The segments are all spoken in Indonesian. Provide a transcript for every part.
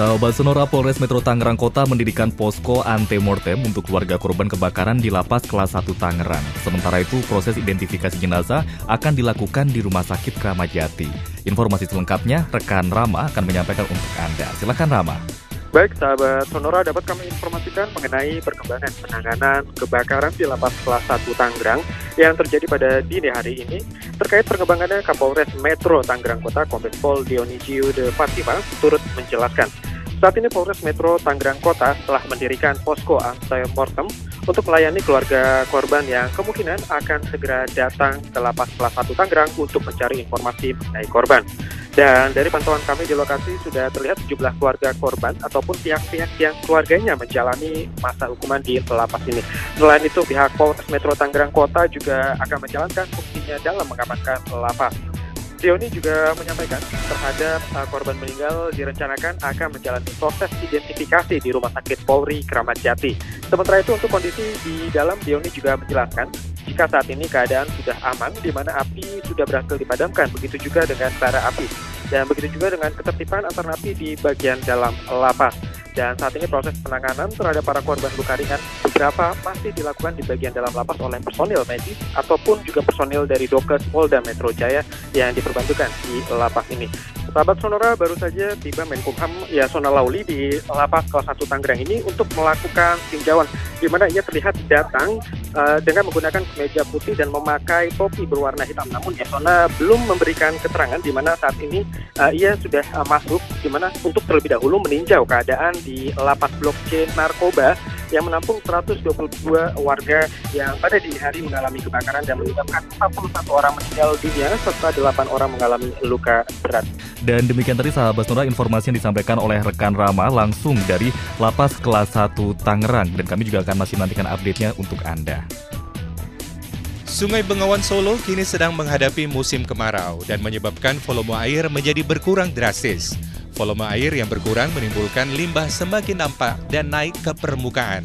Sahabat Sonora Polres Metro Tangerang Kota mendirikan posko antemortem untuk warga korban kebakaran di lapas kelas 1 Tangerang. Sementara itu, proses identifikasi jenazah akan dilakukan di Rumah Sakit Kramajati. Informasi selengkapnya, rekan Rama akan menyampaikan untuk Anda. Silakan Rama. Baik, sahabat Sonora dapat kami informasikan mengenai perkembangan penanganan kebakaran di lapas kelas 1 Tangerang yang terjadi pada dini hari ini. Terkait perkembangannya, Kapolres Metro Tangerang Kota Kombes Pol Dionisiu de Fatima turut menjelaskan. Saat ini Polres Metro Tangerang Kota telah mendirikan posko antemortem untuk melayani keluarga korban yang kemungkinan akan segera datang ke lapas kelas 1 Tangerang untuk mencari informasi mengenai korban. Dan dari pantauan kami di lokasi sudah terlihat sejumlah keluarga korban ataupun pihak-pihak yang keluarganya menjalani masa hukuman di lapas ini. Selain itu, pihak Polres Metro Tangerang Kota juga akan menjalankan fungsinya dalam mengamankan lapas. Dioni juga menyampaikan terhadap korban meninggal direncanakan akan menjalani proses identifikasi di Rumah Sakit Polri Kramat Jati. Sementara itu untuk kondisi di dalam Dioni juga menjelaskan jika saat ini keadaan sudah aman di mana api sudah berhasil dipadamkan, begitu juga dengan bara api. Dan begitu juga dengan ketertiban antar napi di bagian dalam lapas. Dan saat ini proses penanganan terhadap para korban luka ringan beberapa masih dilakukan di bagian dalam lapas oleh personil medis ataupun juga personil dari Dokes Polda Metro Jaya yang diperbantukan di lapas ini. Sahabat Sonora baru saja tiba Menkumham Yasona Lauli di lapas kelas 1 Tangerang ini untuk melakukan tinjauan di mana ia terlihat datang uh, dengan menggunakan kemeja putih dan memakai topi berwarna hitam. Namun Yasona belum memberikan keterangan di mana saat ini uh, ia sudah uh, masuk di mana untuk terlebih dahulu meninjau keadaan di lapas blok C narkoba yang menampung 122 warga yang pada dini hari mengalami kebakaran dan menyebabkan 41 orang meninggal dunia serta 8 orang mengalami luka berat. Dan demikian tadi sahabat Nura informasi yang disampaikan oleh rekan Rama langsung dari Lapas Kelas 1 Tangerang dan kami juga akan masih nantikan update-nya untuk Anda. Sungai Bengawan Solo kini sedang menghadapi musim kemarau dan menyebabkan volume air menjadi berkurang drastis. Volume air yang berkurang menimbulkan limbah semakin nampak dan naik ke permukaan.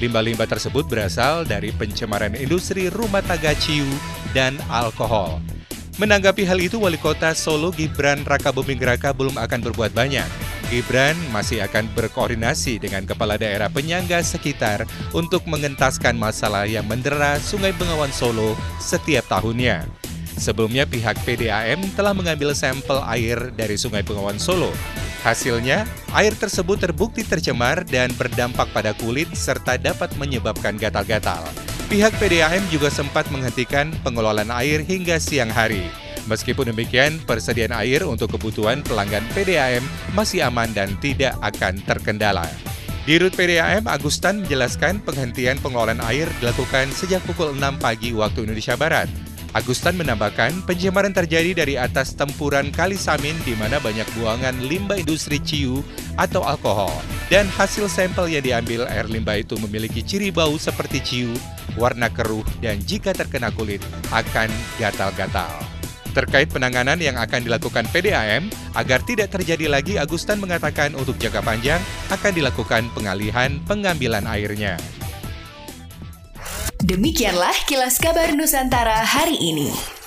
Limbah-limbah tersebut berasal dari pencemaran industri rumah tangga ciu dan alkohol. Menanggapi hal itu, Wali Kota Solo Gibran Raka Buming Raka belum akan berbuat banyak. Gibran masih akan berkoordinasi dengan kepala daerah penyangga sekitar untuk mengentaskan masalah yang mendera Sungai Bengawan Solo setiap tahunnya. Sebelumnya pihak PDAM telah mengambil sampel air dari Sungai Bengawan Solo. Hasilnya, air tersebut terbukti tercemar dan berdampak pada kulit serta dapat menyebabkan gatal-gatal. Pihak PDAM juga sempat menghentikan pengelolaan air hingga siang hari. Meskipun demikian, persediaan air untuk kebutuhan pelanggan PDAM masih aman dan tidak akan terkendala. Dirut PDAM Agustan menjelaskan penghentian pengelolaan air dilakukan sejak pukul 6 pagi waktu Indonesia Barat. Agustan menambahkan pencemaran terjadi dari atas tempuran Kali Samin di mana banyak buangan limbah industri ciu atau alkohol. Dan hasil sampel yang diambil air limbah itu memiliki ciri bau seperti ciu, warna keruh, dan jika terkena kulit akan gatal-gatal. Terkait penanganan yang akan dilakukan PDAM, agar tidak terjadi lagi Agustan mengatakan untuk jangka panjang akan dilakukan pengalihan pengambilan airnya. Demikianlah kilas kabar Nusantara hari ini.